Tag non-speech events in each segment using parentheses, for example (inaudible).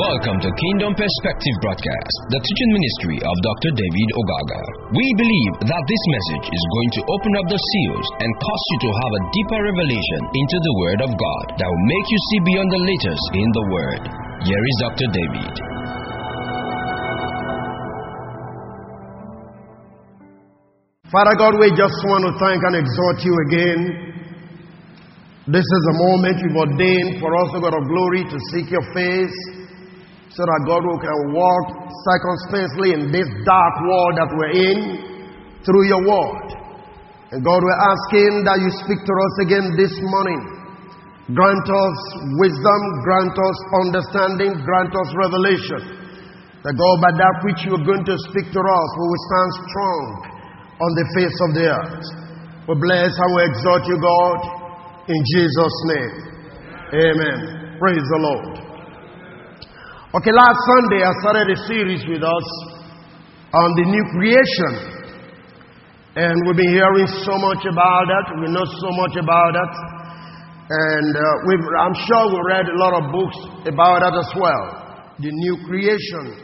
Welcome to Kingdom Perspective Broadcast, the teaching ministry of Dr. David Ogaga. We believe that this message is going to open up the seals and cause you to have a deeper revelation into the Word of God that will make you see beyond the letters in the Word. Here is Dr. David. Father God, we just want to thank and exhort you again. This is a moment you've ordained for us, O God of glory, to seek your face so that God we can walk circumspectly in this dark world that we're in through your word. And God, we're asking that you speak to us again this morning. Grant us wisdom, grant us understanding, grant us revelation. That God, by that which you are going to speak to us, we will stand strong on the face of the earth. We bless and we exhort you, God, in Jesus' name. Amen. Praise the Lord. Okay, last Sunday I started a series with us on the new creation. And we've been hearing so much about that. We know so much about that. And uh, I'm sure we read a lot of books about that as well. The new creation.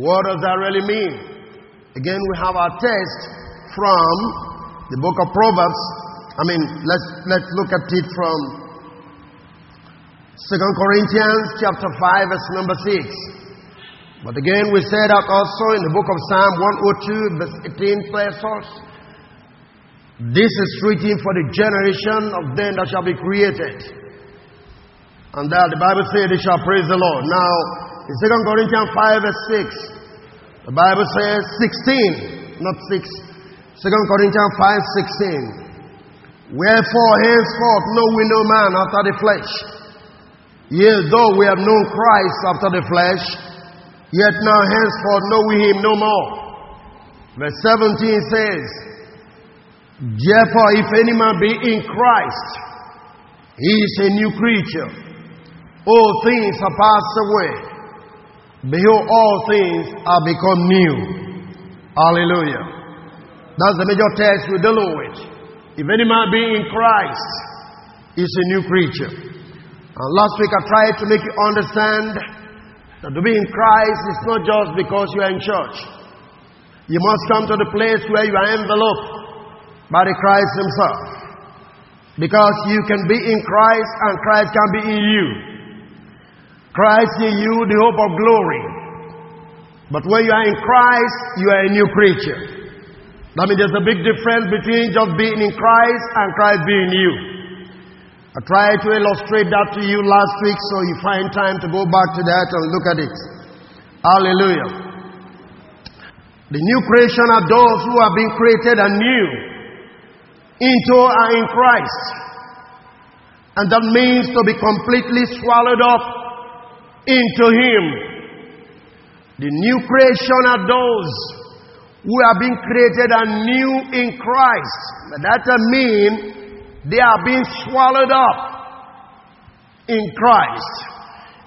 What does that really mean? Again, we have our text from the book of Proverbs. I mean, let's, let's look at it from Second Corinthians chapter 5 verse number 6. But again we said that also in the book of Psalm 102 verse 18 tells us, This is written for the generation of them that shall be created. And that the Bible says they shall praise the Lord. Now, in Second Corinthians 5 verse 6, the Bible says 16, not 6. Second Corinthians 5 16. Wherefore henceforth know we no man after the flesh. Yea, though we have known Christ after the flesh, yet now henceforth know we him no more. Verse 17 says, Therefore, if any man be in Christ, he is a new creature. All things are passed away. Behold, all things are become new. Hallelujah. That's the major text we're dealing with. If any man be in Christ, he is a new creature. And last week I tried to make you understand that to be in Christ is not just because you are in church. You must come to the place where you are enveloped by the Christ Himself. Because you can be in Christ and Christ can be in you. Christ in you, the hope of glory. But when you are in Christ, you are a new creature. That means there's a big difference between just being in Christ and Christ being you. I tried to illustrate that to you last week, so you find time to go back to that and look at it. Hallelujah. The new creation are those who have been created anew into and in Christ. And that means to be completely swallowed up into Him. The new creation are those who have been created anew in Christ. But that means they are being swallowed up in Christ.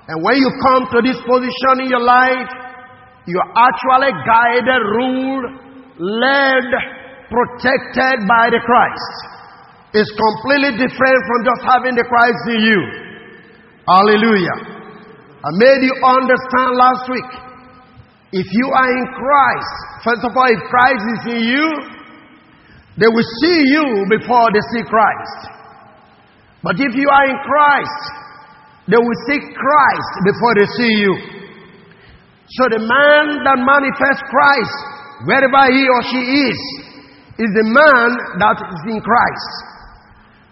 And when you come to this position in your life, you are actually guided, ruled, led, protected by the Christ. It's completely different from just having the Christ in you. Hallelujah. I made you understand last week. If you are in Christ, first of all, if Christ is in you, they will see you before they see Christ. But if you are in Christ, they will see Christ before they see you. So the man that manifests Christ, wherever he or she is, is the man that is in Christ.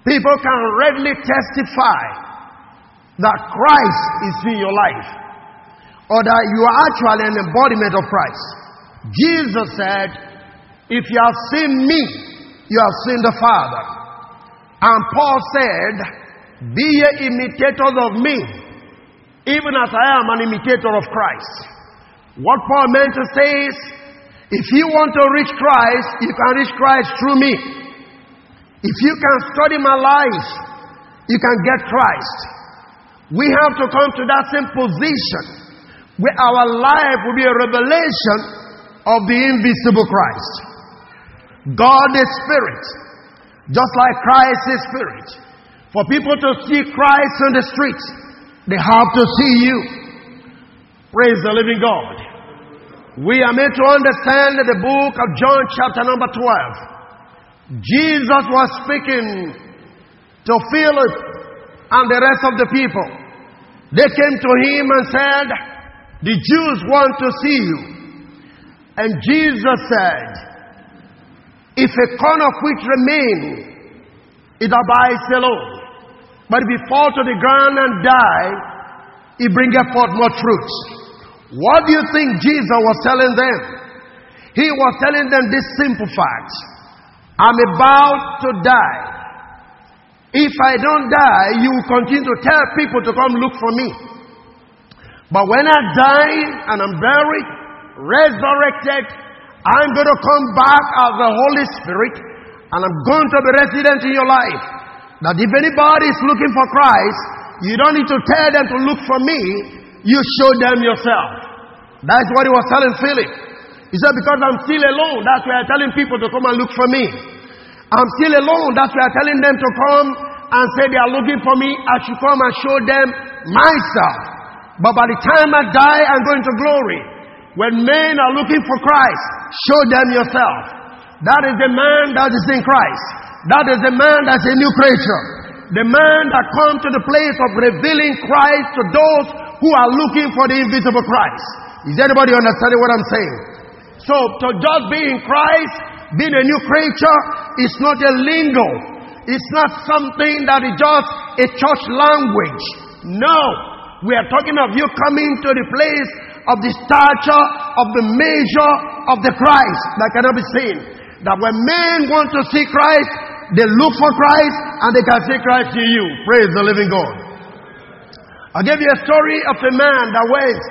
People can readily testify that Christ is in your life, or that you are actually an embodiment of Christ. Jesus said, If you have seen me, you have seen the Father. And Paul said, Be ye imitators of me, even as I am an imitator of Christ. What Paul meant to say is, if you want to reach Christ, you can reach Christ through me. If you can study my life, you can get Christ. We have to come to that same position where our life will be a revelation of the invisible Christ. God is spirit, just like Christ is spirit. For people to see Christ on the streets, they have to see you. Praise the living God. We are made to understand the book of John, chapter number 12. Jesus was speaking to Philip and the rest of the people. They came to him and said, The Jews want to see you. And Jesus said, If a corn of wheat remain, it abides alone. But if it fall to the ground and die, it bringeth forth more fruits. What do you think Jesus was telling them? He was telling them this simple fact I'm about to die. If I don't die, you will continue to tell people to come look for me. But when I die and I'm buried, resurrected, I'm going to come back as the Holy Spirit and I'm going to be resident in your life. That if anybody is looking for Christ, you don't need to tell them to look for me, you show them yourself. That's what he was telling Philip. He said, Because I'm still alone, that's why I'm telling people to come and look for me. I'm still alone, that's why I'm telling them to come and say they are looking for me. I should come and show them myself. But by the time I die, I'm going to glory. When men are looking for Christ, show them yourself. That is the man that is in Christ. That is the man that's a new creature. The man that comes to the place of revealing Christ to those who are looking for the invisible Christ. Is anybody understanding what I'm saying? So, to just be in Christ, being a new creature, is not a lingo. It's not something that is just a church language. No. We are talking of you coming to the place of the stature of the measure of the Christ that cannot be seen. That when men want to see Christ, they look for Christ and they can see Christ in you. Praise the living God. I gave you a story of a man that went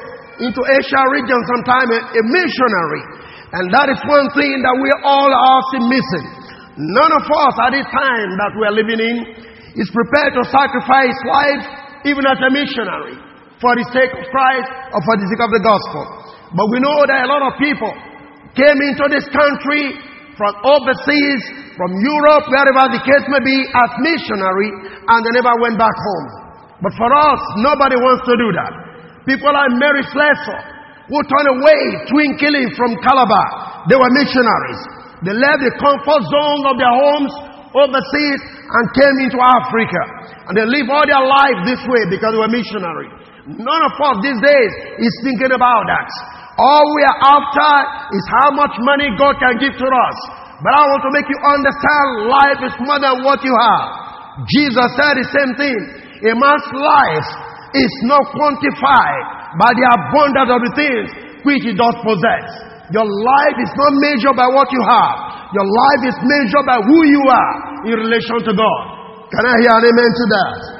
into Asia region sometime, a, a missionary. And that is one thing that we all are still missing. None of us at this time that we are living in is prepared to sacrifice life even as a missionary for the sake of Christ or for the sake of the gospel. But we know that a lot of people came into this country from overseas, from Europe, wherever the case may be, as missionary, and they never went back home. But for us, nobody wants to do that. People like Mary Slessor, who turned away twin killing from Calabar, they were missionaries. They left the comfort zone of their homes overseas and came into Africa. And they live all their life this way because they were missionaries. None of us these days is thinking about that. All we are after is how much money God can give to us. But I want to make you understand life is more than what you have. Jesus said the same thing. A man's life is not quantified by the abundance of the things which he does possess. Your life is not measured by what you have. Your life is measured by who you are in relation to God. Can I hear an amen to that?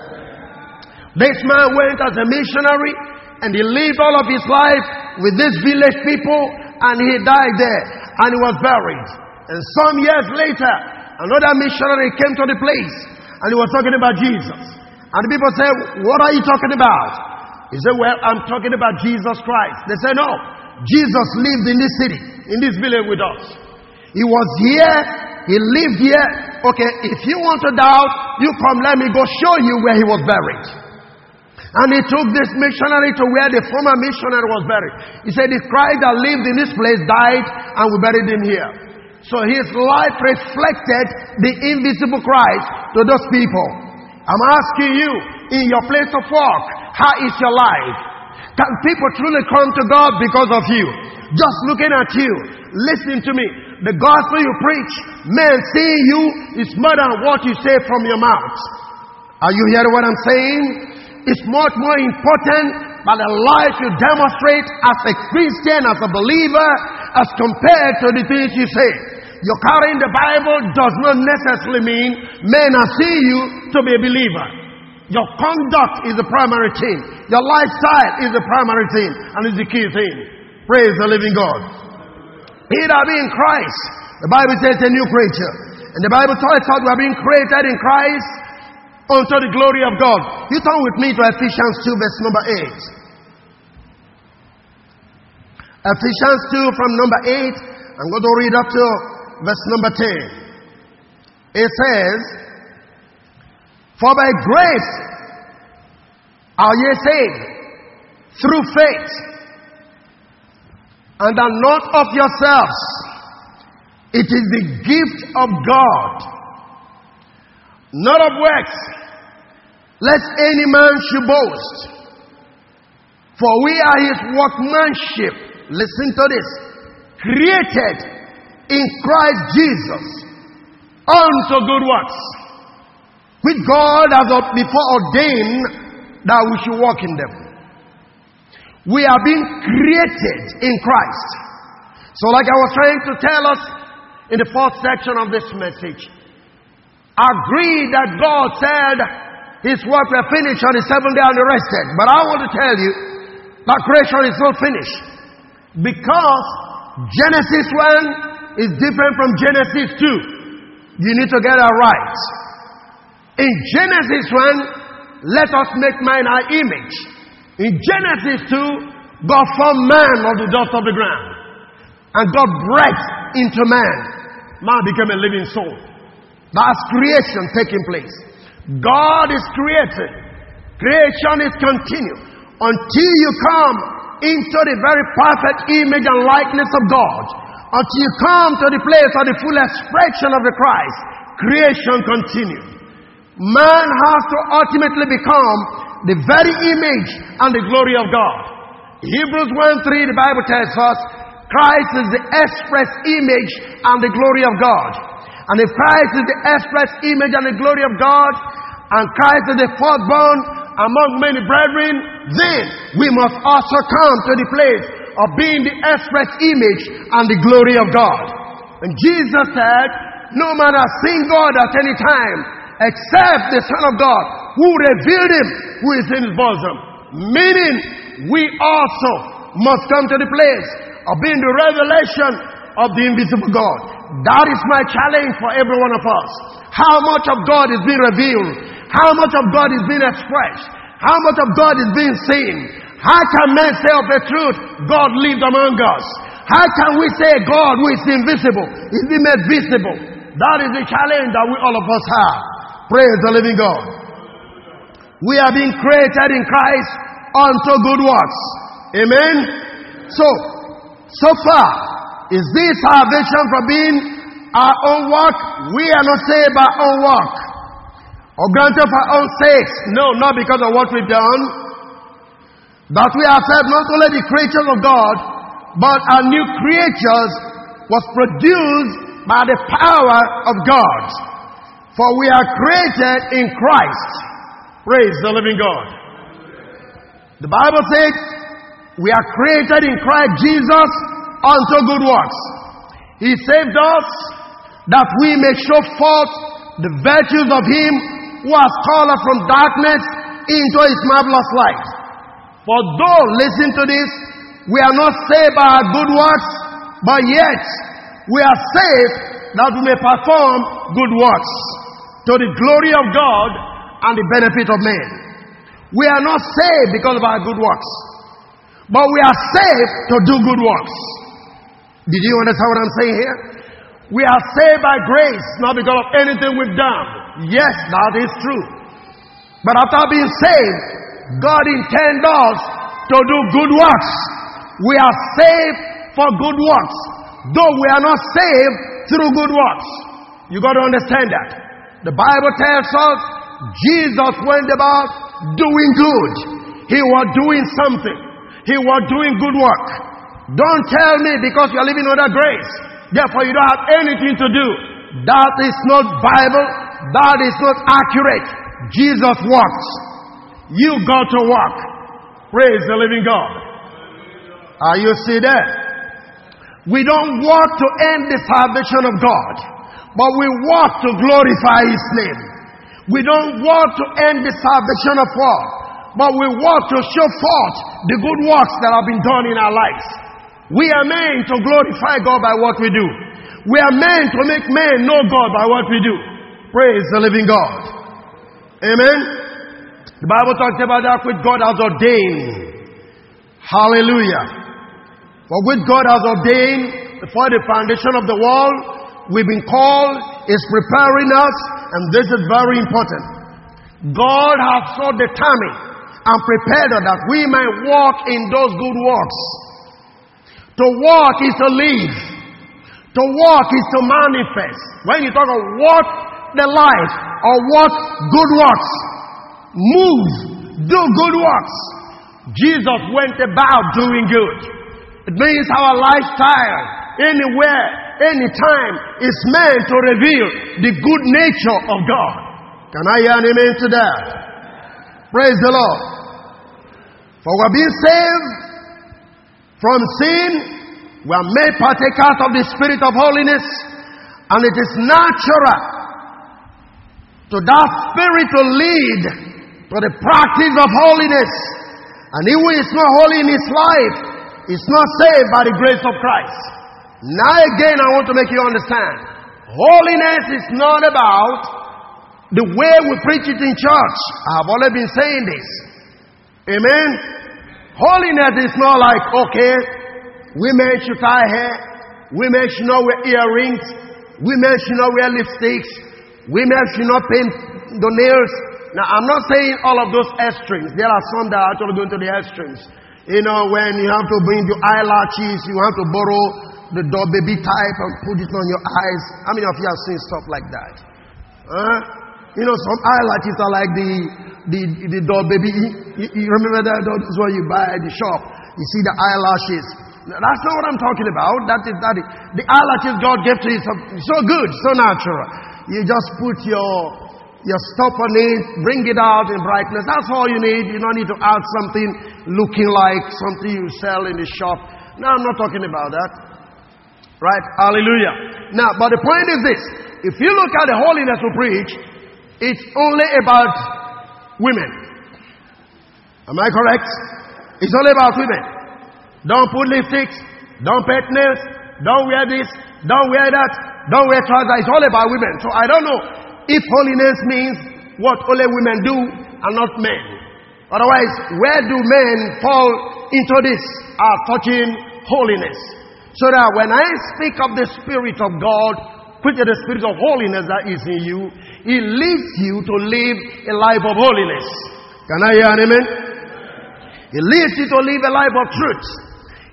This man went as a missionary and he lived all of his life with these village people and he died there and he was buried. And some years later, another missionary came to the place and he was talking about Jesus. And the people said, What are you talking about? He said, Well, I'm talking about Jesus Christ. They said, No, Jesus lived in this city, in this village with us. He was here, he lived here. Okay, if you want to doubt, you come, let me go show you where he was buried. And he took this missionary to where the former missionary was buried. He said, The Christ that lived in this place died, and we buried him here. So his life reflected the invisible Christ to those people. I'm asking you, in your place of work, how is your life? Can people truly come to God because of you? Just looking at you, listening to me. The gospel you preach, men seeing you is more than what you say from your mouth. Are you hearing what I'm saying? Is much more important than the life you demonstrate as a Christian, as a believer, as compared to the things you say. You're carrying the Bible does not necessarily mean men are seeing you to be a believer. Your conduct is the primary thing. Your lifestyle is the primary thing and is the key thing. Praise the living God. He that be in Christ, the Bible says a new creature. And the Bible talks about we are being created in Christ Oh, unto the glory of God. You turn with me to Ephesians 2, verse number 8. Ephesians 2 from number 8. I'm going to read up to verse number 10. It says, For by grace are ye saved through faith, and are not of yourselves. It is the gift of God, not of works, lest any man should boast. For we are his workmanship. Listen to this. Created in Christ Jesus unto good works, which God has before ordained that we should walk in them. We are being created in Christ. So, like I was trying to tell us in the fourth section of this message, agree that God said His work will finish on the seventh day and rested. But I want to tell you that creation is not finished because Genesis 1 is different from Genesis 2. You need to get that right. In Genesis 1, let us make man our image. In Genesis 2, God formed man of the dust of the ground. And God breathed into man. Man became a living soul. That's creation taking place. God is creating. Creation is continued until you come into the very perfect image and likeness of God. Until you come to the place of the full expression of the Christ. Creation continues. Man has to ultimately become the very image and the glory of God. Hebrews 1 3, the Bible tells us, Christ is the express image and the glory of God. And if Christ is the express image and the glory of God, and Christ is the firstborn among many brethren, then we must also come to the place of being the express image and the glory of God. And Jesus said, No man has seen God at any time except the Son of God who revealed him who is in his bosom. Meaning, we also must come to the place of being the revelation of the invisible God. That is my challenge for every one of us. How much of God is being revealed? How much of God is being expressed? How much of God is being seen? How can men say of the truth, God lived among us? How can we say God who is invisible is being made visible? That is the challenge that we all of us have. Praise the living God. We are being created in Christ unto good works. Amen. So, so far, is this salvation from being our own work? We are not saved by our own work. Or granted for our own sakes. No, not because of what we've done. But we are saved not only the creatures of God, but our new creatures was produced by the power of God. For we are created in Christ. Praise the living God. The Bible says we are created in Christ Jesus unto good works. He saved us that we may show forth the virtues of Him who has called us from darkness into His marvelous light. For though, listen to this, we are not saved by our good works, but yet we are saved that we may perform good works to the glory of God and the benefit of men. We are not saved because of our good works, but we are saved to do good works. Did you understand what I'm saying here? We are saved by grace, not because of anything we've done. Yes, that is true. But after being saved, God intends us to do good works. We are saved for good works, though we are not saved through good works. You got to understand that. The Bible tells us Jesus went about doing good. He was doing something. He was doing good work. Don't tell me because you are living under grace. Therefore, you don't have anything to do. That is not Bible. That is not accurate. Jesus walks. You got to walk. Praise the living God. Are you see there? We don't work to end the salvation of God, but we work to glorify His name. We don't work to end the salvation of God, but we work to show forth the good works that have been done in our lives. We are meant to glorify God by what we do. We are meant to make men know God by what we do. Praise the living God. Amen. The Bible talks about that which God has ordained. Hallelujah. For which God has ordained before the foundation of the world, we've been called, is preparing us, and this is very important. God has so determined and prepared us that we might walk in those good works To walk is to live. To walk is to manifest. When you talk of walk the life or walk good works, move, do good works. Jesus went about doing good. It means our lifestyle, anywhere, anytime, is meant to reveal the good nature of God. Can I hear an amen to that? Praise the Lord. For we're being saved from sin, we are made partakers of the Spirit of holiness, and it is natural to that Spirit to lead to the practice of holiness. And he who is not holy in his life is not saved by the grace of Christ. Now again, I want to make you understand. Holiness is not about the way we preach it in church. I have already been saying this. Amen. Holiness is not like, okay, women should tie hair, women should not wear earrings, women should not wear lipsticks, women should not paint the nails. Now, I'm not saying all of those extremes. There are some that are actually going to the extremes. You know, when you have to bring the eyelashes, you have to borrow the dog baby type and put it on your eyes. How many of you have seen stuff like that? Huh? You know, some eyelashes are like the the, the dog baby. You, you remember that? That is what you buy at the shop. You see the eyelashes. That's not what I'm talking about. That is that. Is, the eyelashes God gave to you so, so good, so natural. You just put your your stuff on it, bring it out in brightness. That's all you need. You don't need to add something looking like something you sell in the shop. No, I'm not talking about that. Right? Hallelujah. Now, but the point is this. If you look at the holiness we preach, it's only about women. Am I correct? It's only about women. Don't put lipsticks. Don't paint nails. Don't wear this. Don't wear that. Don't wear trousers. It's all about women. So I don't know if holiness means what only women do and not men. Otherwise, where do men fall into this are touching holiness? So that when I speak of the Spirit of God, which is the Spirit of holiness that is in you, He leads you to live a life of holiness. Can I hear an amen? He leads you to live a life of truth.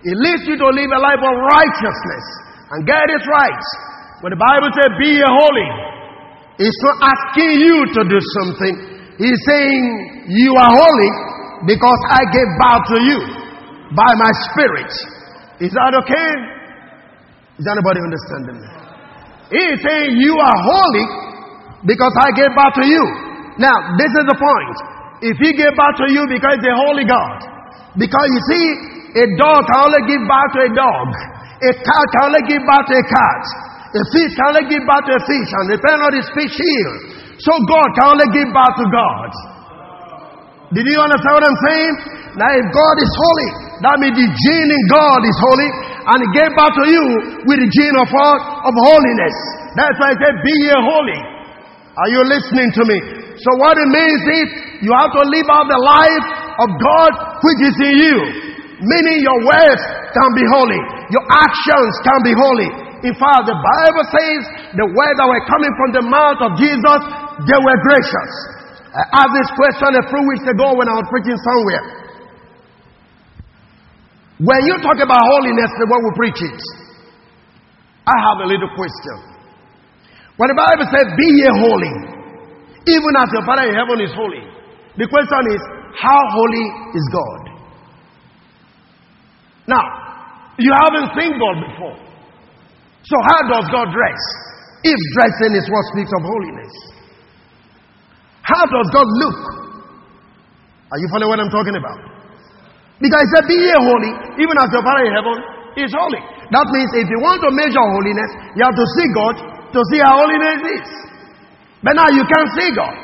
He leads you to live a life of righteousness. And get it right. When the Bible says, be holy, it's not asking you to do something. He's saying, you are holy because I gave birth to you by my spirit. Is that okay? Is anybody understanding me? He's saying, you are holy because I gave birth to you. Now, this is the point. If he gave birth to you because a holy God, because you see, a dog can only give birth to a dog, a cat can only give birth to a cat, a fish can only give birth to a fish, and depending on his fish here. So God can only give birth to God. Did you understand what I'm saying? Now, if God is holy, that means the gene in God is holy, and He gave birth to you with the gene of? Of holiness. That's why I said, Be ye holy. Are you listening to me? So, what it means is you have to live out the life of God which is in you. Meaning your words can be holy, your actions can be holy. In fact, the Bible says the words that were coming from the mouth of Jesus, they were gracious. I asked this question a few weeks ago when I was preaching somewhere. When you talk about holiness, the way we preach it, I have a little question. When the Bible says, Be ye holy, even as your Father in heaven is holy, the question is, How holy is God? Now, you haven't seen God before. So, how does God dress? If dressing is what speaks of holiness. How does God look? Are you following what I'm talking about? Because he said, Be ye holy, even as your Father in heaven is holy. That means if you want to measure holiness, you have to see God to see how holy holiness is. But now you can't see God.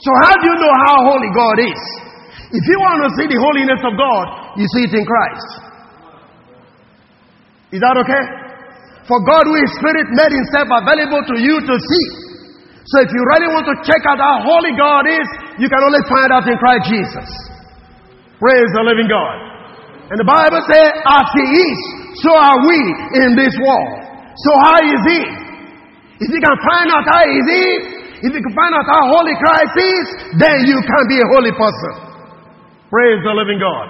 So, how do you know how holy God is? If you want to see the holiness of God, you see it in Christ. Is that okay? For God, who is Spirit, made Himself available to you to see. So if you really want to check out how holy God is, you can only find out in Christ Jesus. Praise the living God. And the Bible says, as He is, so are we in this world. So how is He? If you can find out how easy, if you can find out how holy Christ is, then you can be a holy person. Praise the living God.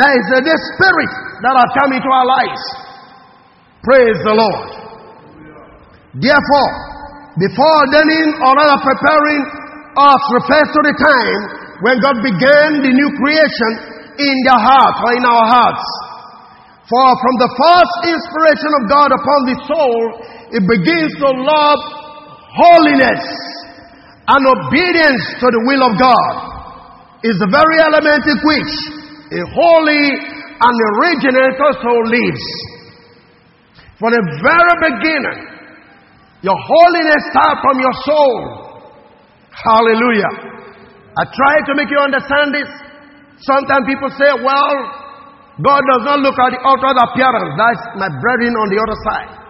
Now it's the Spirit that has come into our lives. Praise the Lord. Therefore, before ordaining or rather preparing us refers to the time when God began the new creation in their hearts or in our hearts. For from the first inspiration of God upon the soul, it begins to love holiness and obedience to the will of God is the very element in which a holy and originator soul lives. From the very beginning, your holiness starts from your soul. Hallelujah. I try to make you understand this. Sometimes people say, well, God does not look at the outward appearance. That's my brethren on the other side.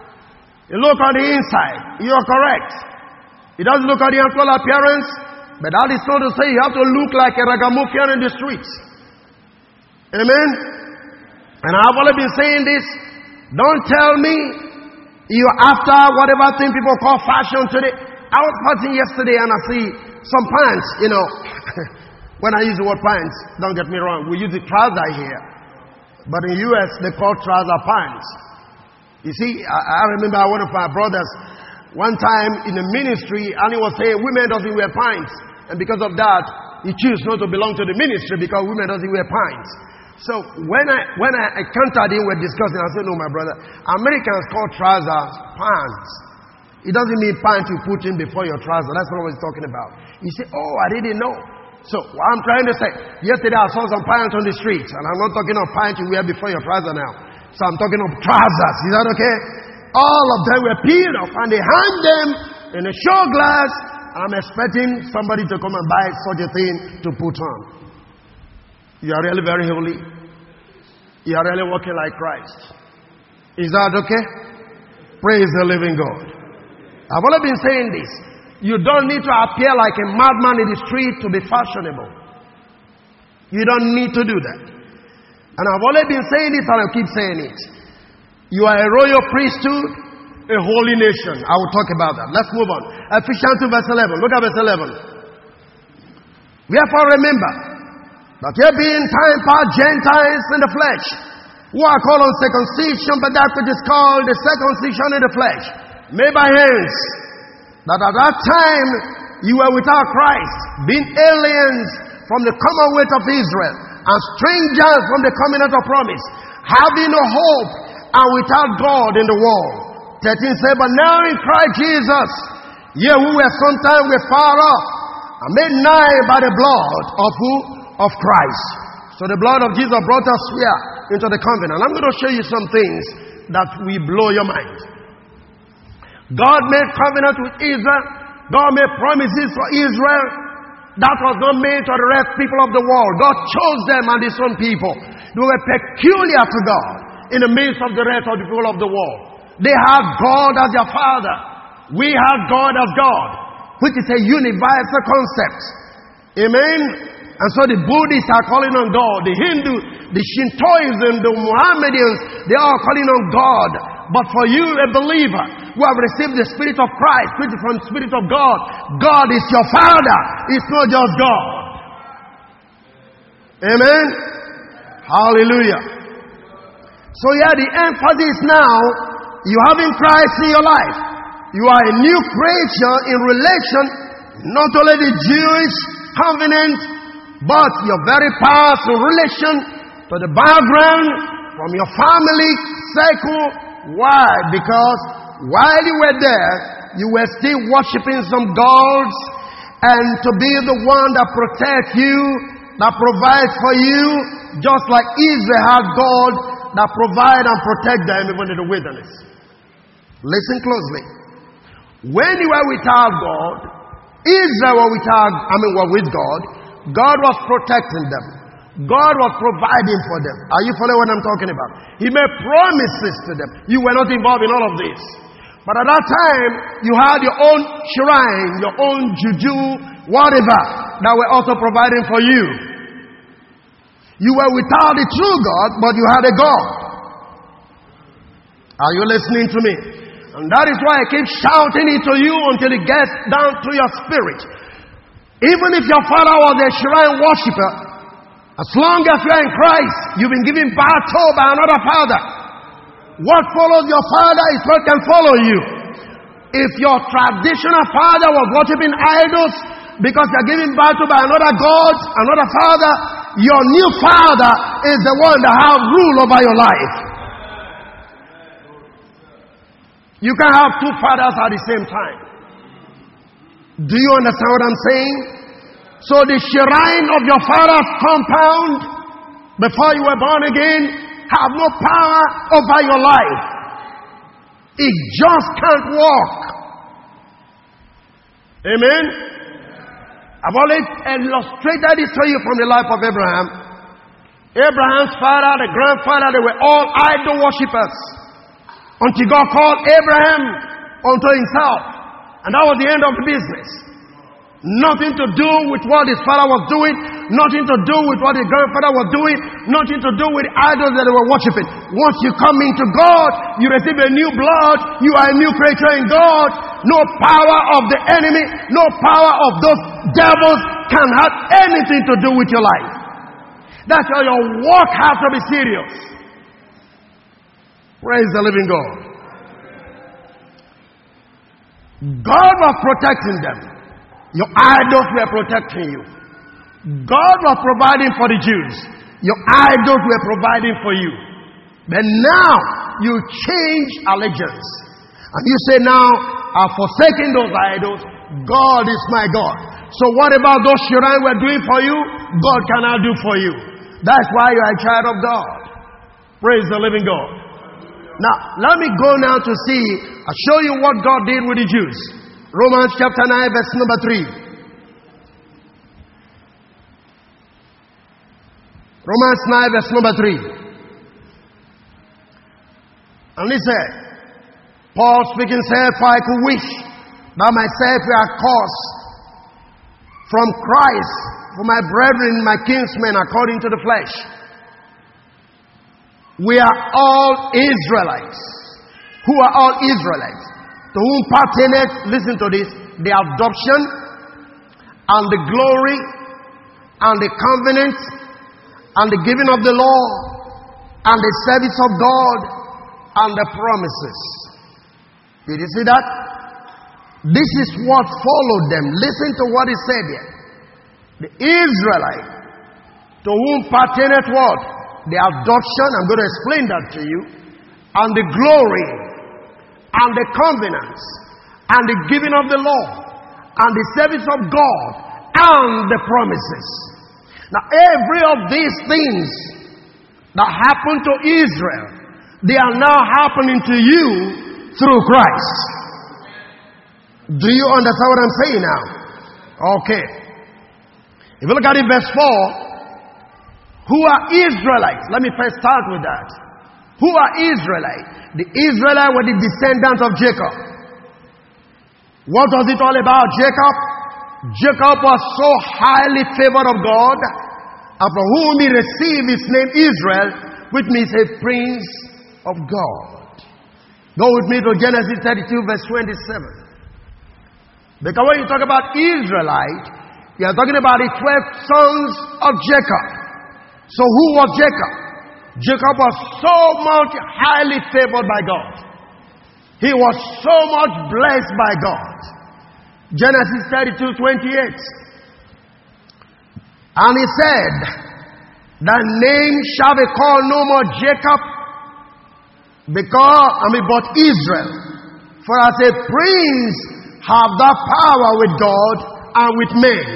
You look at the inside. You are correct. He doesn't look at the outward appearance, but that is not to say you have to look like a ragamuffin in the streets. Amen? And I've already been saying this. Don't tell me you're after whatever thing people call fashion today. I was passing yesterday and I see some pants, you know. (laughs) when I use the word pants, don't get me wrong, we use the trouser here. But in the US, they call trouser pants. You see, I, I remember one of my brothers one time in the ministry and he was saying women doesn't wear pants. And because of that, he chose not to belong to the ministry because women doesn't wear pants. So when I when I encountered him, we're discussing. I said, "No, my brother, Americans call trousers pants. It doesn't mean pants you put in before your trousers. That's what I was talking about." He said, "Oh, I didn't know." So what I'm trying to say, yesterday I saw some pants on the streets, and I'm not talking of pants you wear before your trousers now. So I'm talking of trousers. Is that okay? All of them were peeled off, and they hang them in a show glass. I'm expecting somebody to come and buy such a thing to put on. You are really very holy. You are really walking like Christ. Is that okay? Praise the living God. I've only been saying this. You don't need to appear like a madman in the street to be fashionable. You don't need to do that. And I've only been saying it and I'll keep saying it. You are a royal priesthood, a holy nation. I will talk about that. Let's move on. Ephesians 2 verse 11. Look at verse 11. Wherefore remember that ye being time past Gentiles in the flesh, who are called on circumcision, but that which is called the circumcision in the flesh, made by hands, that at that time you were without Christ, being aliens from the commonwealth of Israel, and strangers from the covenant of promise, having no hope and without God in the world. 13 say, But now in Christ Jesus, ye who were sometime were far off, are made nigh by the blood of who? of Christ. So the blood of Jesus brought us here into the covenant. I'm going to show you some things that will blow your mind. God made covenant with Israel. God made promises for Israel. That was not made to the rest people of the world. God chose them and his own people. They were peculiar to God in the midst of the rest of the people of the world. They had God as their father. We have God as God, which is a universal concept. Amen. And so the Buddhists are calling on God. The Hindu, the Shintoism, the Mohammedans, they are calling on God. But for you, a believer who have received the Spirit of Christ, which is from the Spirit of God, God is your Father. It's not just God. Amen? Hallelujah. So yeah, the emphasis now, you having Christ in your life. You are a new creature in relation, not only the Jewish covenant, but your very personal relation to the background from your family circle. Why? Because while you were there, you were still worshiping some gods, and to be the one that protects you, that provides for you, just like Israel had God that provide and protect them even in the wilderness. Listen closely. When you were without God, Israel were without, I mean, were with God, God was protecting them. God was providing for them. Are you following what I'm talking about? He made promises to them. You were not involved in all of this. But at that time, you had your own shrine, your own juju, whatever, that were also providing for you. You were without the true God, but you had a God. Are you listening to me? And that is why I keep shouting it to you until it gets down to your spirit. Even if your father was a shrine worshiper, as long as you are in Christ, you've been given battle by another father. What follows your father is what can follow you. If your traditional father was worshiping idols because they're giving battle by another God, another father, your new father is the one that has rule over your life. You can have two fathers at the same time. Do you understand what I'm saying? So the shrine of your father's compound before you were born again have no power over your life. It just can't work. Amen. I've always illustrated this to you from the life of Abraham. Abraham's father, the grandfather, they were all idol worshippers. Until God called Abraham unto himself. And that was the end of the business. Nothing to do with what his father was doing, nothing to do with what his grandfather was doing, nothing to do with idols that they were worshiping. Once you come into God, you receive a new blood, you are a new creature in God. No power of the enemy, no power of those devils can have anything to do with your life. That's why your work has to be serious. Praise the living God. God was protecting them. Your idols were protecting you. God was providing for the Jews. Your idols were providing for you. But now you change allegiance. And you say, Now I've forsaken those idols. God is my God. So what about those shrine we're doing for you? God cannot do for you. That's why you are a child of God. Praise the living God. Now, let me go now to see, I'll show you what God did with the Jews. Romans chapter 9, verse number 3. Romans 9, verse number 3. And he eh, said, Paul speaking said, For I could wish that myself were cursed from Christ for my brethren, my kinsmen, according to the flesh. We are all Israelites. Who are all Israelites? To whom pertaineth, listen to this, the adoption and the glory and the covenant and the giving of the law and the service of God and the promises. Did you see that? This is what followed them. Listen to what he said here. The Israelite, to whom pertaineth what? The adoption, I'm going to explain that to you, and the glory, and the covenants, and the giving of the law, and the service of God, and the promises. Now, every of these things that happened to Israel, they are now happening to you through Christ. Do you understand what I'm saying now? Okay. If you look at it, verse 4, who are Israelites? Let me first start with that. Who are Israelites? The Israelites were the descendants of Jacob. What was it all about, Jacob? Jacob was so highly favored of God, and from whom he received his name Israel, which means a prince of God. Go with me to Genesis 32, verse 27. Because when you talk about Israelite, you are talking about the 12 sons of Jacob. So who was Jacob? Jacob was so much highly favored by God. He was so much blessed by God. Genesis 32 28. And he said, The name shall be called no more Jacob, because, I mean, but Israel. For as a prince have that power with God and with men,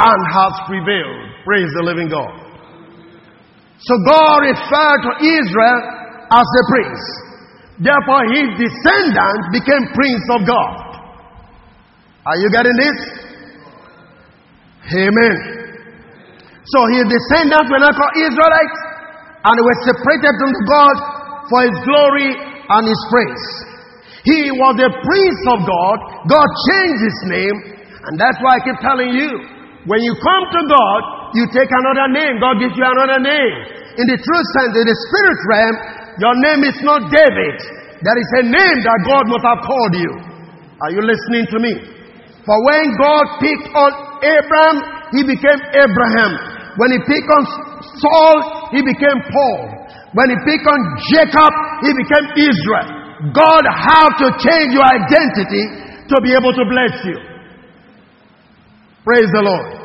and has prevailed. Praise the living God. So God referred to Israel as a prince. Therefore, his descendants became prince of God. Are you getting this? Amen. So his descendants were not called Israelites, and were separated from God for his glory and his praise. He was a prince of God. God changed his name, and that's why I keep telling you when you come to God, you take another name. God gives you another name. In the true sense, in the spirit realm, your name is not David. There is a name that God must have called you. Are you listening to me? For when God picked on Abraham, he became Abraham. When he picked on Saul, he became Paul. When he picked on Jacob, he became Israel. God had to change your identity to be able to bless you. Praise the Lord.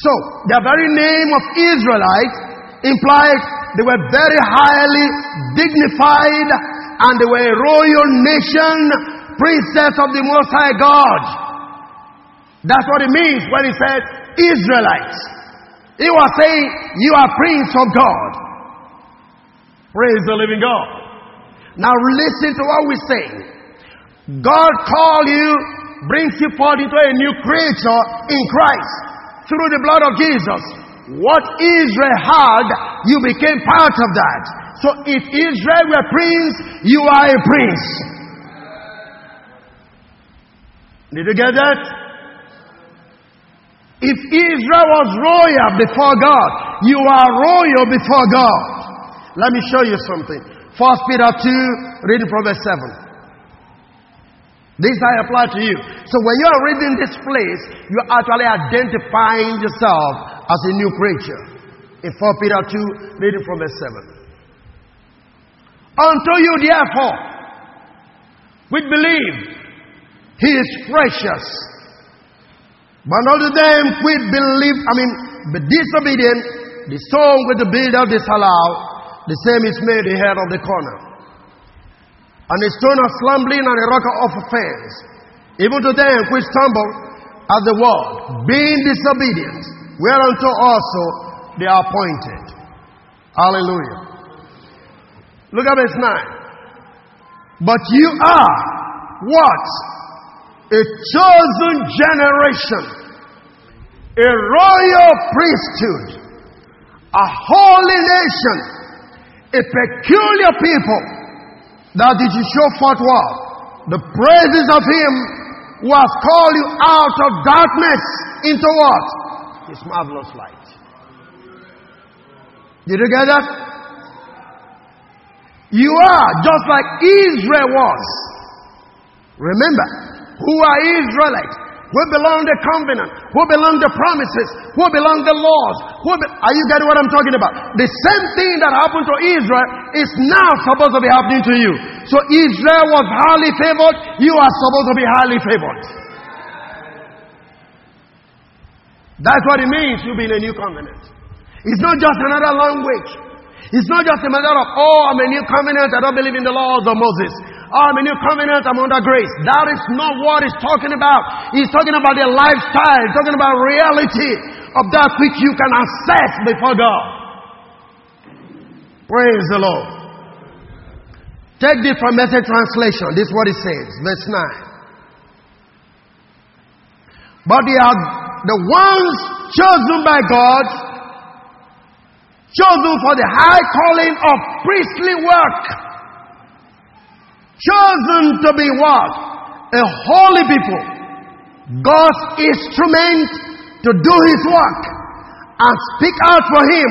So, the very name of Israelite implies they were very highly dignified and they were a royal nation, princess of the Most High God. That's what it means when he said Israelites. He was saying, You are prince of God. Praise the living God. Now listen to what we say. God called you, brings you forth into a new creature in Christ through the blood of Jesus. What Israel had, you became part of that. So if Israel were prince, you are a prince. Did you get that? If Israel was royal before God, you are royal before God. Let me show you something. First Peter 2, reading from verse 7. This I apply to you. So when you are reading this place, you're actually identifying yourself as a new creature. In 4 Peter 2, reading from verse 7. Unto you, therefore, which believe, he is precious. But unto them which believe, I mean, be disobedient, the stone with the builder disallow, the same is made the head of the corner and a stone of slumbering and a rock of offense, even to them which stumble at the word, being disobedient, whereunto also they are appointed. Hallelujah. Look at verse 9. But you are what? A chosen generation, a royal priesthood, a holy nation, a peculiar people that did you show forth what? The praises of Him who has called you out of darkness into what? His marvelous light. Did you get that? You are just like Israel was. Remember, who are Israelites? Who belong the covenant? Who belong the promises? Who belong the laws? Be, are you getting what I'm talking about? The same thing that happened to Israel is now supposed to be happening to you. So Israel was highly favored. You are supposed to be highly favored. That's what it means to be in a new covenant. It's not just another language. It's not just a matter of, oh, I'm a new covenant. I don't believe in the laws of Moses. I'm a new covenant, I'm under grace. That is not what he's talking about. He's talking about the lifestyle, he's talking about reality of that which you can access before God. Praise the Lord. Take this from message translation. This is what it says, verse 9. But they are the ones chosen by God, chosen for the high calling of priestly work chosen to be what? A holy people. God's instrument to do His work and speak out for Him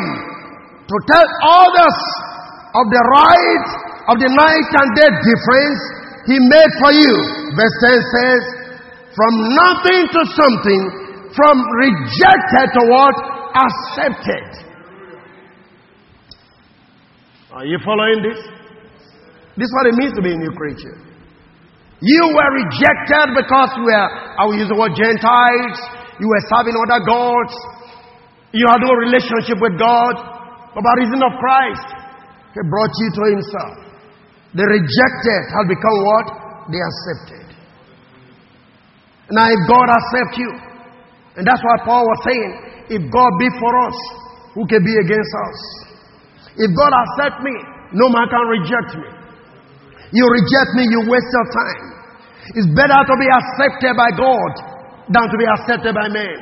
to tell others of the right of the night and day difference He made for you. Verse 10 says, from nothing to something, from rejected to what? Accepted. Are you following this? This is what it means to be a new creature. You were rejected because you were, I will use the word Gentiles, you were serving other gods, you had no relationship with God, but by reason of Christ, He brought you to Himself. The rejected have become what? They accepted. Now, if God accepts you, and that's why Paul was saying, if God be for us, who can be against us? If God accept me, no man can reject me. You reject me, you waste your time. It's better to be accepted by God than to be accepted by men.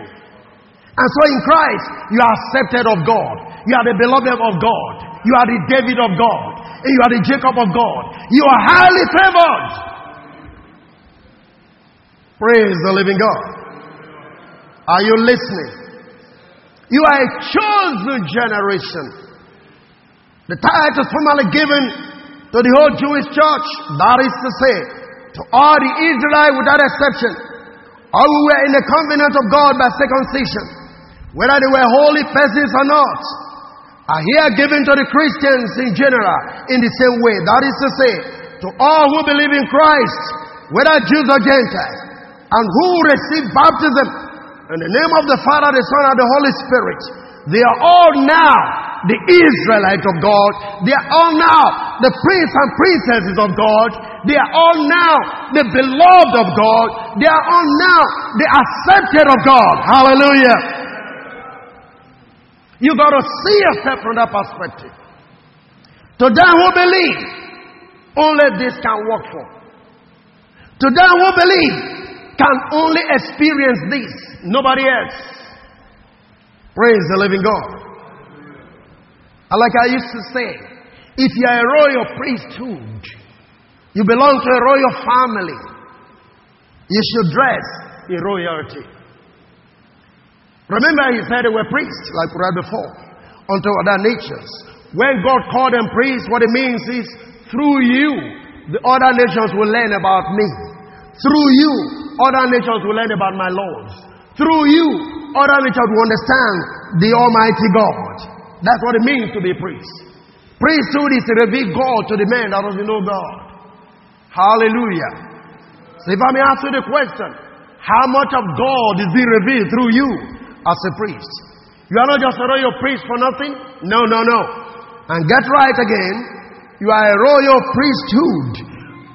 And so in Christ, you are accepted of God. You are the beloved of God. You are the David of God. You are the Jacob of God. You are highly favored. Praise the living God. Are you listening? You are a chosen generation. The title is formerly given to the whole Jewish church. That is to say, to all the Israelites without exception, all who were in the covenant of God by circumcision, whether they were holy persons or not, are here given to the Christians in general in the same way. That is to say, to all who believe in Christ, whether Jews or Gentiles, and who receive baptism in the name of the Father, the Son, and the Holy Spirit, they are all now the Israelite of God. They are all now the prince and princesses of God. They are all now the beloved of God. They are all now the accepted of God. Hallelujah. You got to see yourself from that perspective. To them who believe, only this can work for. To them who believe, can only experience this, nobody else. Praise the living God. Like I used to say, if you are a royal priesthood, you belong to a royal family, you should dress in royalty. Remember, he said they were priests, like we read before, unto other nations. When God called them priests, what it means is through you, the other nations will learn about me. Through you, other nations will learn about my laws. Through you, other nations will understand the Almighty God. That's what it means to be a priest. Priesthood is to reveal God to the man that doesn't know God. Hallelujah. So if I may ask you the question, how much of God is being revealed through you? as a priest. You are not just a royal priest for nothing. No, no, no. And get right again. You are a royal priesthood.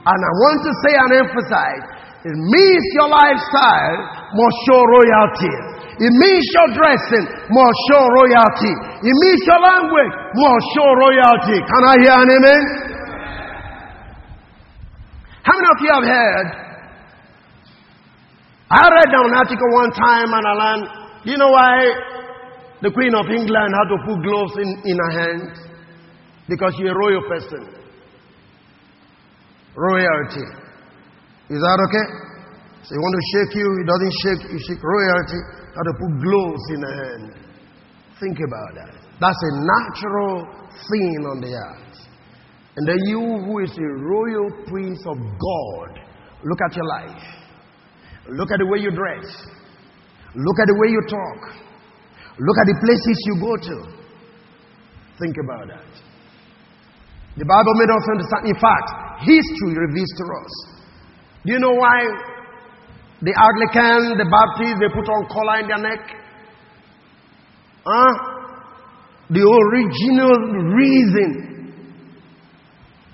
And I want to say and emphasize it means your lifestyle must show royalty. It means your dressing must show royalty. It means your language must show royalty. Can I hear an amen? How many of you have heard? I read down an article one time and I learned you know why the Queen of England had to put gloves in, in her hands? Because she's a royal person. Royalty. Is that okay? So you want to shake you, he doesn't shake, you shake royalty, had to put gloves in her hand. Think about that. That's a natural thing on the earth. And then you, who is a royal prince of God, look at your life. Look at the way you dress. Look at the way you talk. Look at the places you go to. Think about that. The Bible made us understand. In fact, history reveals to us. Do you know why the Anglican, the Baptist, they put on collar in their neck? Huh? The original reason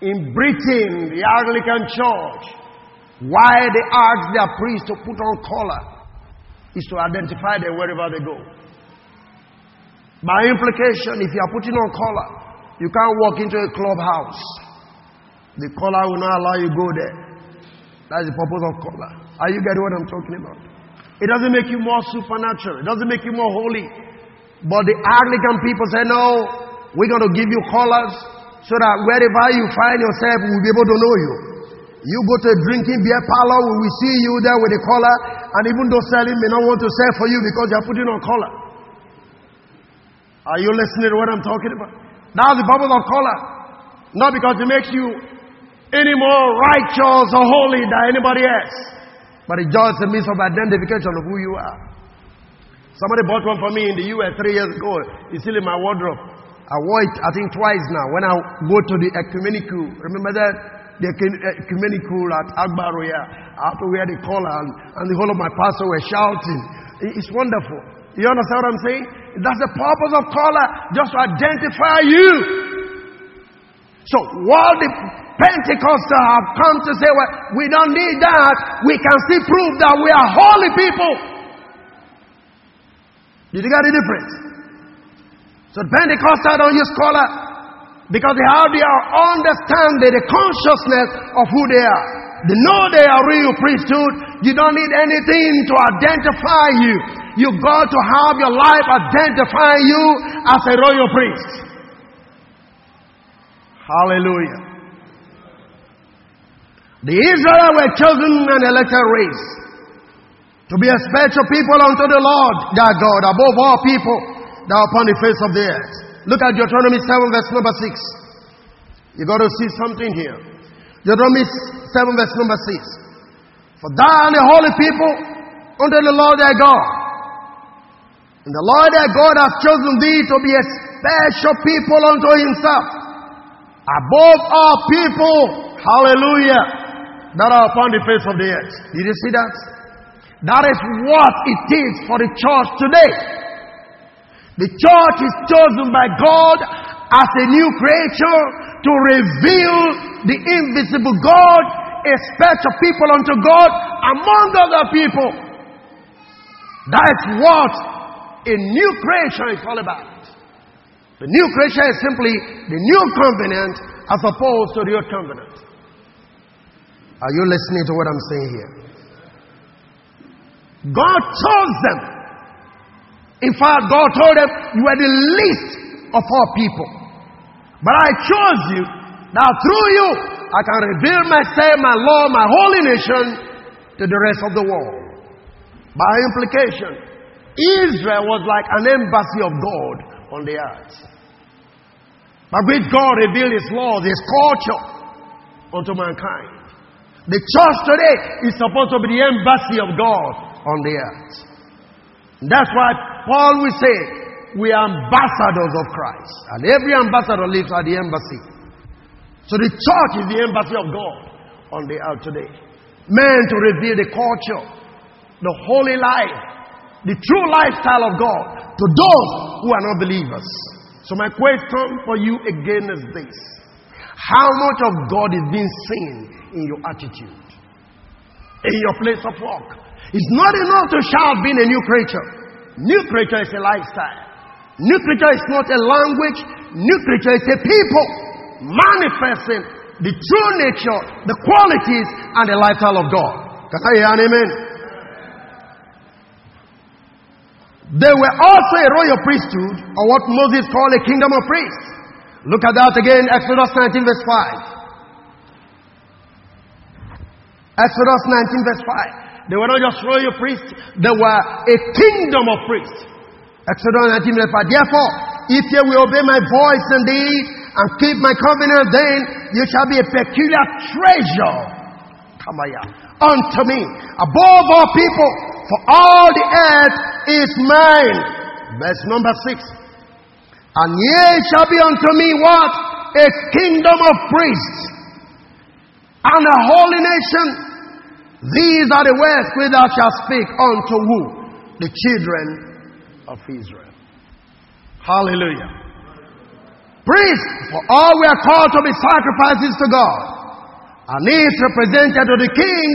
in Britain, the Anglican Church, why they asked their priests to put on collar is to identify them wherever they go. By implication, if you are putting on collar, you can't walk into a clubhouse. The collar will not allow you go there. That's the purpose of collar. Are you getting what I'm talking about? It doesn't make you more supernatural. It doesn't make you more holy. But the Anglican people say, no, we're going to give you collars so that wherever you find yourself, we'll be able to know you. You go to a drinking beer parlor, we will see you there with a collar, and even though selling may not want to sell for you because you're putting on collar. Are you listening to what I'm talking about? Now the bubble of collar. Not because it makes you any more righteous or holy than anybody else, but it's just a means of identification of who you are. Somebody bought one for me in the US three years ago. It's still in my wardrobe. I wore it, I think, twice now when I go to the ecumenical. Remember that? the eh, ecumenical at Agbaroya. I had to wear the collar and, and the whole of my pastor were shouting. It's wonderful. You understand what I'm saying? That's the purpose of collar, just to identify you. So while the Pentecostals have come to say, well, we don't need that, we can still prove that we are holy people. Did you get the difference? So the Pentecostals don't use collar, because they have their understanding, the consciousness of who they are. They know they are real priesthood. You don't need anything to identify you. You got to have your life identify you as a royal priest. Hallelujah. The Israel were chosen and elected race to be a special people unto the Lord their God above all people that are upon the face of the earth. Look at Deuteronomy 7, verse number 6. You got to see something here. Deuteronomy 7, verse number 6. For thou and the holy people unto the Lord thy God. And the Lord thy God hath chosen thee to be a special people unto himself, above all people, hallelujah, that are upon the face of the earth. Did you see that? That is what it is for the church today. The church is chosen by God as a new creature to reveal the invisible God, a special people unto God among other people. That's what a new creation is all about. The new creation is simply the new covenant as opposed to the old covenant. Are you listening to what I'm saying here? God chose them. In fact, God told them, You are the least of all people. But I chose you. Now, through you, I can reveal myself, my law, my holy nation to the rest of the world. By implication, Israel was like an embassy of God on the earth. By which God revealed His laws, His culture unto mankind. The church today is supposed to be the embassy of God on the earth. That's why Paul will say, we are ambassadors of Christ. And every ambassador lives at the embassy. So the church is the embassy of God on the earth today. Men to reveal the culture, the holy life, the true lifestyle of God to those who are not believers. So my question for you again is this. How much of God is being seen in your attitude? In your place of work? It's not enough to shout being a new creature. New creature is a lifestyle. New creature is not a language. New creature is a people manifesting the true nature, the qualities, and the lifestyle of God. Can I hear an amen? They were also a royal priesthood, or what Moses called a kingdom of priests. Look at that again, Exodus 19, verse 5. Exodus 19, verse 5. They were not just royal priests, they were a kingdom of priests. Exodus 19, verse 5. Therefore, if you will obey my voice indeed and keep my covenant, then you shall be a peculiar treasure. Come. Unto me, above all people, for all the earth is mine. Verse number six. And ye shall be unto me what? A kingdom of priests and a holy nation. These are the words which thou shalt speak unto who? The children of Israel. Hallelujah. Priests, for all we are called to be sacrifices to God. And is represented to the king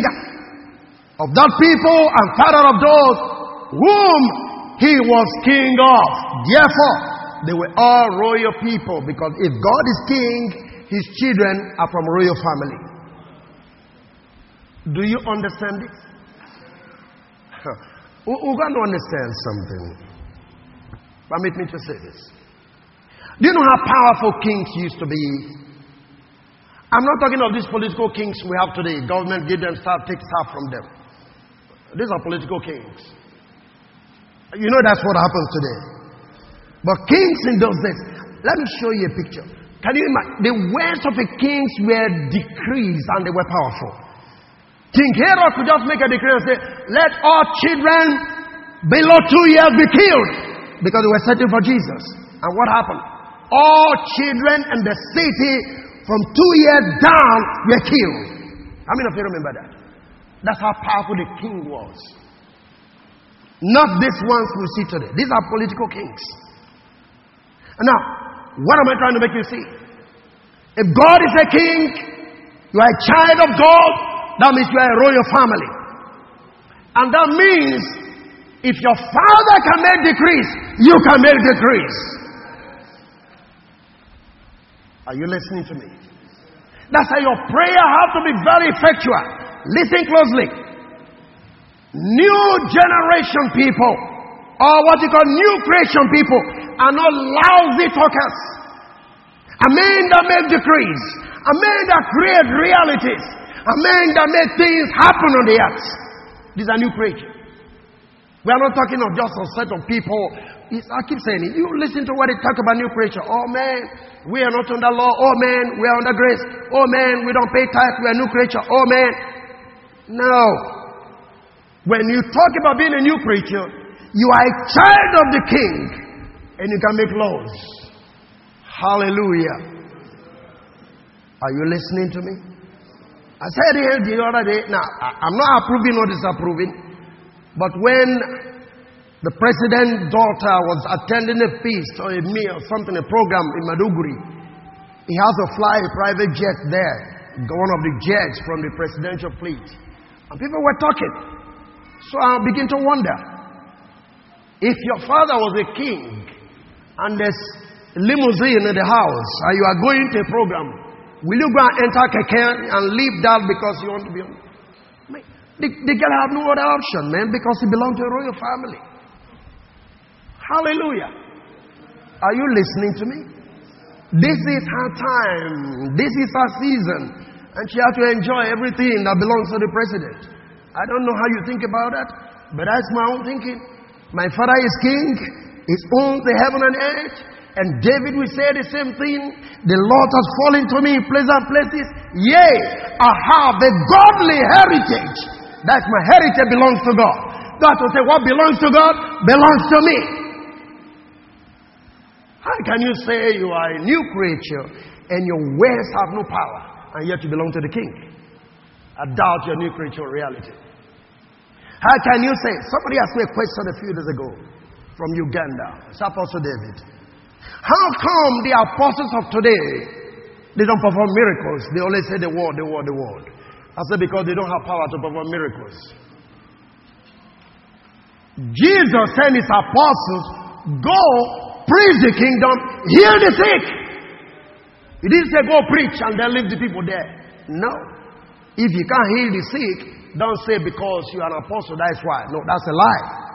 of that people and father of those whom he was king of. Therefore, they were all royal people because if God is king, his children are from royal family. Do you understand it? We're going to understand something. Permit me to say this. Do you know how powerful kings used to be? I'm not talking of these political kings we have today. Government give them stuff, take stuff from them. These are political kings. You know that's what happens today. But kings in those days, let me show you a picture. Can you imagine? The words of the kings were decrees and they were powerful. King Herod could just make a decree and say, let all children below two years be killed because they were searching for Jesus. And what happened? All children in the city from two years down were killed. How many of you remember that? That's how powerful the king was. Not these ones we see today. These are political kings. And now, what am I trying to make you see? If God is a king, you are a child of God, that means you are a royal family. And that means if your father can make decrees, you can make decrees. Are you listening to me? That's why your prayer has to be very effectual. Listen closely. New generation people, or what you call new creation people, are not lousy talkers. A men that make decrees, a men that create realities, a man that made things happen on the earth. This is a new creatures. We are not talking of just a set of people. It's, I keep saying it. You listen to what they talk about new creature. Oh man, we are not under law. Oh man, we are under grace. Oh man, we don't pay tithe. We are new creature. Oh man. No. When you talk about being a new creature, You are a child of the king and you can make laws. Hallelujah. Are you listening to me? I said here the other day, now I'm not approving or disapproving, but when the president's daughter was attending a feast or a meal, or something, a program in Maiduguri, he has to fly a private jet there, one of the jets from the presidential fleet. And people were talking. So I begin to wonder if your father was a king and there's a limousine in the house and you are going to a program, will you go and enter Keke and leave that because you want to be on? The, the girl have no other option, man, because he belongs to a royal family. Hallelujah. Are you listening to me? This is her time. This is her season. And she has to enjoy everything that belongs to the president. I don't know how you think about that, but that's my own thinking. My father is king. He owns the heaven and earth. And David will say the same thing. The Lord has fallen to me in pleasant places. Yea, I have a godly heritage. That's my heritage belongs to God. God will say, What belongs to God belongs to me. How can you say you are a new creature and your ways have no power and yet you belong to the king? I doubt your new creature reality. How can you say? Somebody asked me a question a few days ago from Uganda. It's Apostle David. How come the apostles of today they don't perform miracles? They only say the word, the word, the word. I said because they don't have power to perform miracles. Jesus sent his apostles, go preach the kingdom, heal the sick. He didn't say go preach and then leave the people there. No. If you can't heal the sick, don't say because you are an apostle, that's why. No, that's a lie.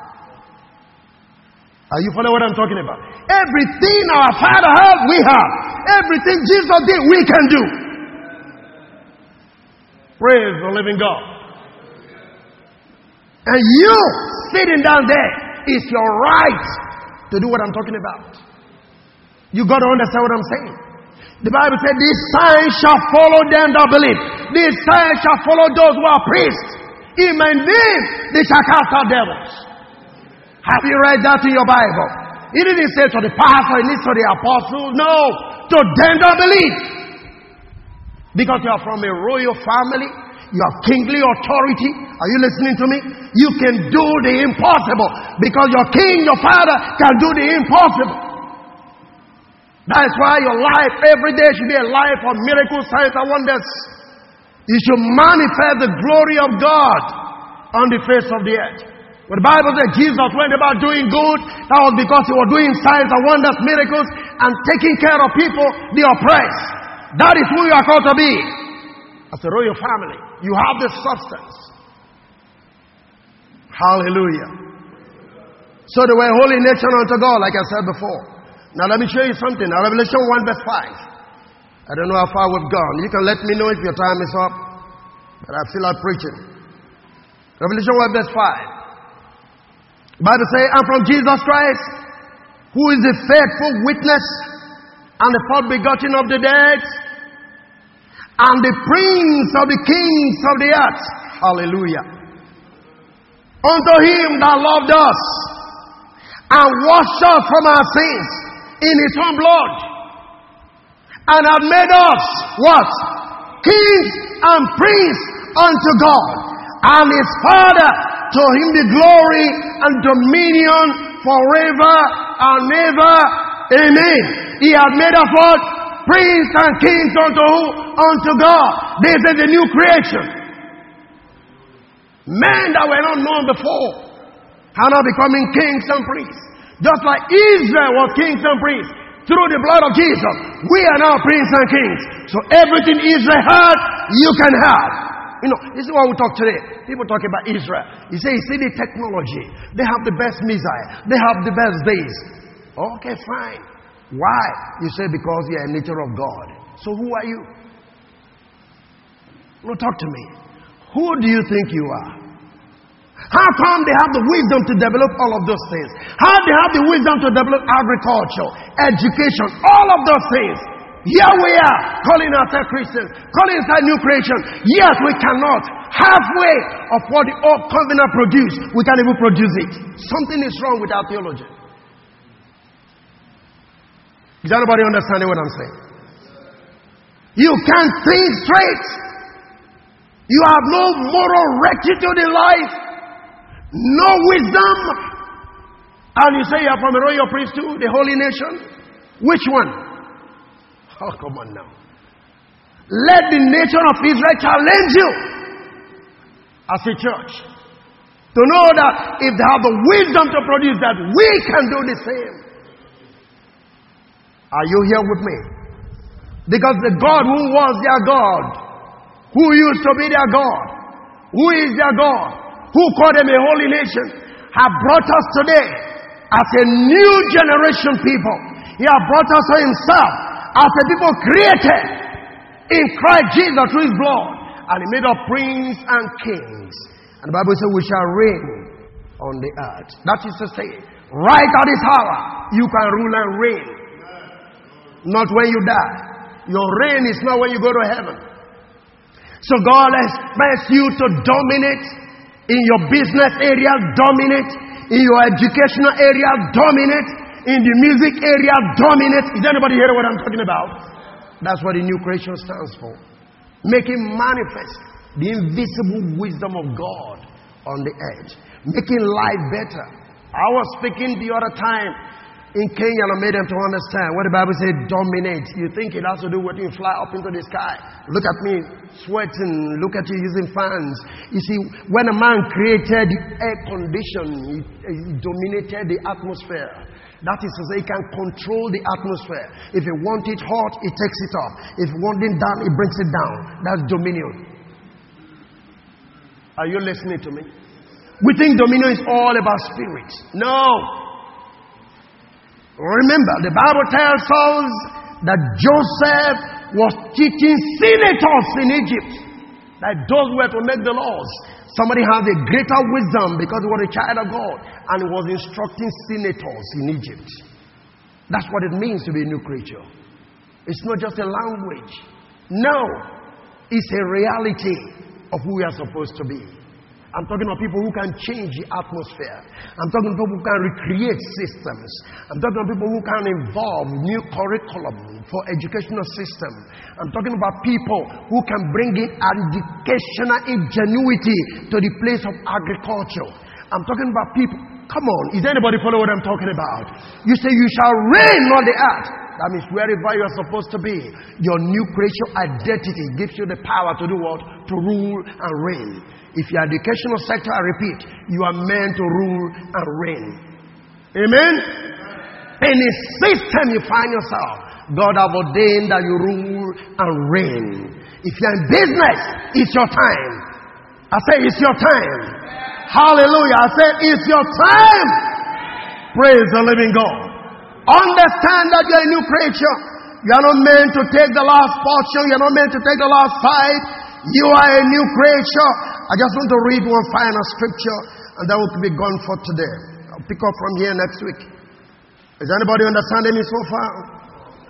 Are you following what I'm talking about? Everything our Father has, we have. Everything Jesus did, we can do. Praise the living God. And you sitting down there is your right to do what I'm talking about. You got to understand what I'm saying. The Bible said, These signs shall follow them that believe. These signs shall follow those who are priests. In my name, they shall cast out devils. Have you read that in your Bible? He didn't say to the pastor, he needs to the apostle. No, to them that believe. Because you are from a royal family, you have kingly authority. Are you listening to me? You can do the impossible because your king, your father, can do the impossible. That's why your life every day should be a life of miracles, signs, and wonders. You should manifest the glory of God on the face of the earth. When the Bible says Jesus went about doing good, that was because he was doing signs and wonders, miracles, and taking care of people, the oppressed. That is who you are called to be. As a royal family, you have the substance. Hallelujah. So they were a holy nation unto God, like I said before. Now let me show you something. Now, Revelation 1 verse 5. I don't know how far we've gone. You can let me know if your time is up. But I feel like preaching. Revelation 1 verse 5. Bible say, I'm from Jesus Christ, who is the faithful witness and the first begotten of the dead, and the prince of the kings of the earth. Hallelujah. Unto him that loved us and washed us from our sins in his own blood, and have made us what? Kings and priests unto God, and his Father. To him the glory and dominion forever and ever. Amen. He has made us what? Priests and kings unto who? Unto God. This is the new creation. Men that were not known before are now becoming kings and priests. Just like Israel was kings and priests through the blood of Jesus, we are now princes and kings. So everything Israel had, you can have. You know, this is what we talk today. People talk about Israel. You say, you see the technology. They have the best missile. They have the best days. Okay, fine. Why? You say, because you are a nature of God. So who are you? No, talk to me. Who do you think you are? How come they have the wisdom to develop all of those things? How they have the wisdom to develop agriculture, education, all of those things? Here we are ah, calling ourselves Christians, calling ourselves new creation. Yes, we cannot halfway of what the old covenant produced, we can't even produce it. Something is wrong with our theology. Is anybody understanding what I'm saying? You can't think straight. You have no moral rectitude in life, no wisdom. And you say you are from a royal priesthood, the holy nation. Which one? Oh, come on now. Let the nation of Israel challenge you as a church to know that if they have the wisdom to produce that, we can do the same. Are you here with me? Because the God who was their God, who used to be their God, who is their God, who called them a holy nation, have brought us today as a new generation people. He has brought us to Himself as a people created in Christ Jesus through His blood. And He made us prince and kings. And the Bible says we shall reign on the earth. That is to say, right at this hour, you can rule and reign. Not when you die. Your reign is not when you go to heaven. So God expects you to dominate in your business area, dominate in your educational area, dominate in the music area, dominate. Is anybody hearing what I'm talking about? That's what the new creation stands for. Making manifest the invisible wisdom of God on the edge, making life better. I was speaking the other time in Kenya and I made them to understand what the Bible said dominate. You think it has to do with you fly up into the sky. Look at me sweating. Look at you using fans. You see, when a man created air condition, he, he dominated the atmosphere. That is to say, he can control the atmosphere. If he wants it hot, he takes it up. If he wants it down, he brings it down. That's dominion. Are you listening to me? We think dominion is all about spirits. No. Remember, the Bible tells us that Joseph was teaching senators in Egypt. That those were to make the laws. Somebody has a greater wisdom because he was a child of God and he was instructing senators in Egypt. That's what it means to be a new creature. It's not just a language. No, it's a reality of who we are supposed to be. I'm talking about people who can change the atmosphere. I'm talking about people who can recreate systems. I'm talking about people who can involve new curriculum for educational system. I'm talking about people who can bring in educational ingenuity to the place of agriculture. I'm talking about people. Come on, is anybody follow what I'm talking about? You say you shall reign on the earth. That means wherever you are supposed to be, your new creation identity gives you the power to do what? To rule and reign. If your educational sector, I repeat, you are meant to rule and reign. Amen? Any system you find yourself, God have ordained that you rule and reign. If you're in business, it's your time. I say it's your time. Hallelujah. I say it's your time. Praise the living God. Understand that you're a new creature. You are not meant to take the last portion. You're not meant to take the last side. You are a new creature. I just want to read one final scripture and that will be gone for today. I'll pick up from here next week. Is anybody understanding me so far?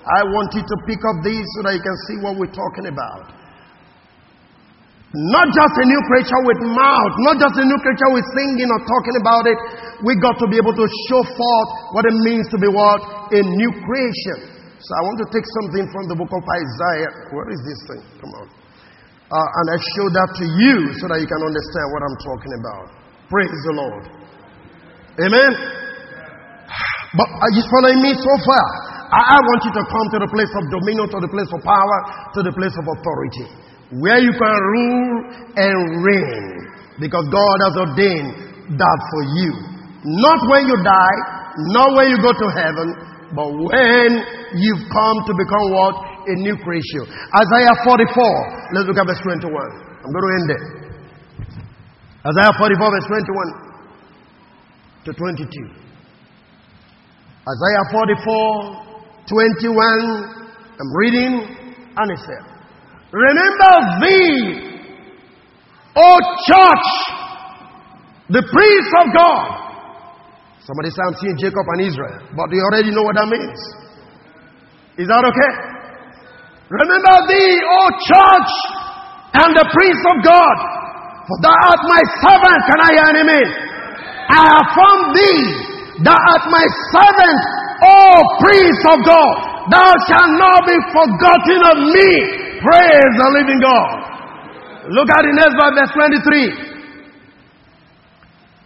I want you to pick up these so that you can see what we're talking about. Not just a new creature with mouth, not just a new creature with singing or talking about it. We got to be able to show forth what it means to be what? A new creation. So I want to take something from the book of Isaiah. Where is this thing? Come on. Uh, and I show that to you so that you can understand what I'm talking about. Praise the Lord. Amen. But are you following me so far? I, I want you to come to the place of dominion, to the place of power, to the place of authority where you can rule and reign because God has ordained that for you. Not when you die, not when you go to heaven, but when you've come to become what? A new creation. Isaiah 44. Let's look at verse 21. I'm going to end there. Isaiah 44, verse 21 to 22. Isaiah 44, 21. I'm reading, and it says, Remember thee, O church, the priest of God. Somebody said, I'm seeing Jacob and Israel, but you already know what that means. Is that okay? Remember thee, O church, and the priest of God. For thou art my servant. Can I hear an amen? I have found thee. Thou art my servant, O priest of God. Thou shalt not be forgotten of me. Praise the living God. Look at the next verse, verse 23.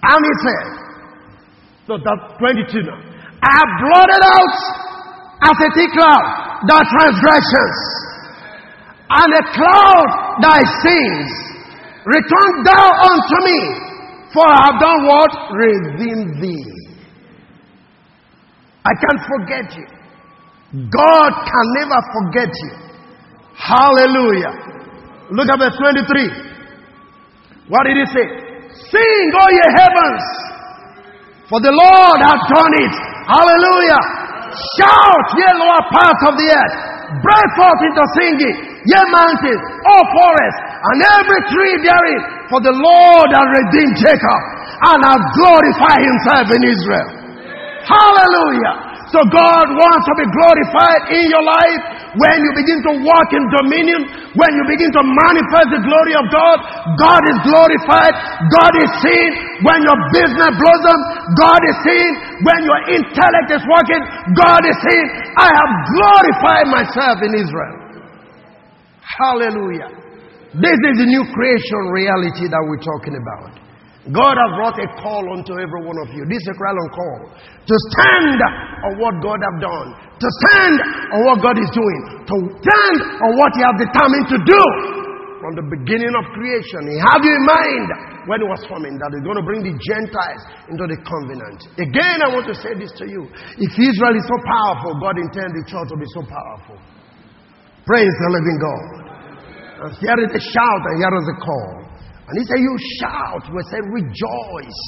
And he said, so that's 22 now. I have blotted out as a thick cloud thy transgressions and a cloud thy sins. Return thou unto me, for I have done what? Redeemed thee. I can't forget you. God can never forget you. Hallelujah. Look at verse 23. What did he say? Sing, O ye heavens, for the Lord hath done it. Hallelujah. Shout, ye lower parts of the earth. Break forth into singing, ye mountains, O forests, and every tree therein. For the Lord hath redeemed Jacob and hath glorified himself in Israel. Hallelujah. So God wants to be glorified in your life when you begin to walk in dominion, when you begin to manifest the glory of God. God is glorified. God is seen. When your business blossoms, God is seen. When your intellect is working, God is seen. I have glorified myself in Israel. Hallelujah. This is the new creation reality that we're talking about. God has brought a call unto every one of you. This is a call on call. To stand on what God has done. To stand on what God is doing. To stand on what He has determined to do. From the beginning of creation. He had you in mind when He was forming that He's going to bring the Gentiles into the covenant. Again, I want to say this to you. If Israel is so powerful, God intended the church to be so powerful. Praise the living God. And here is a shout and here is a call. And he said, You shout. We said, Rejoice.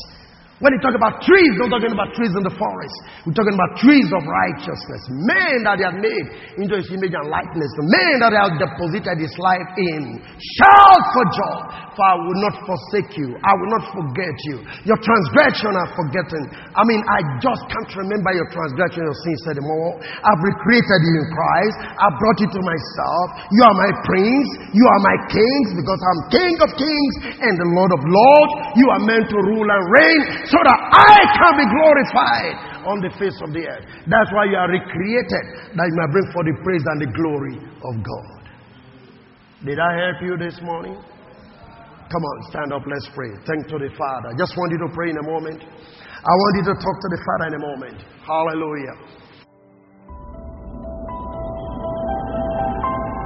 When he talk about trees, not talking about trees in the forest. We're talking about trees of righteousness. Men that he had made into his image and likeness. The men that he had deposited his life in. Shout for joy, for I will not forsake you. I will not forget you. Your transgression I've forgotten. I mean, I just can't remember your transgression, your sins anymore. I've recreated you in Christ. I've brought you to myself. You are my prince. You are my kings because I'm king of kings and the Lord of lords. You are meant to rule and reign so that I can be glorified on the face of the earth. That's why you are recreated, that you may bring forth the praise and the glory of God. Did I help you this morning? Come on, stand up, let's pray. Thank to the Father. I just want you to pray in a moment. I want you to talk to the Father in a moment. Hallelujah.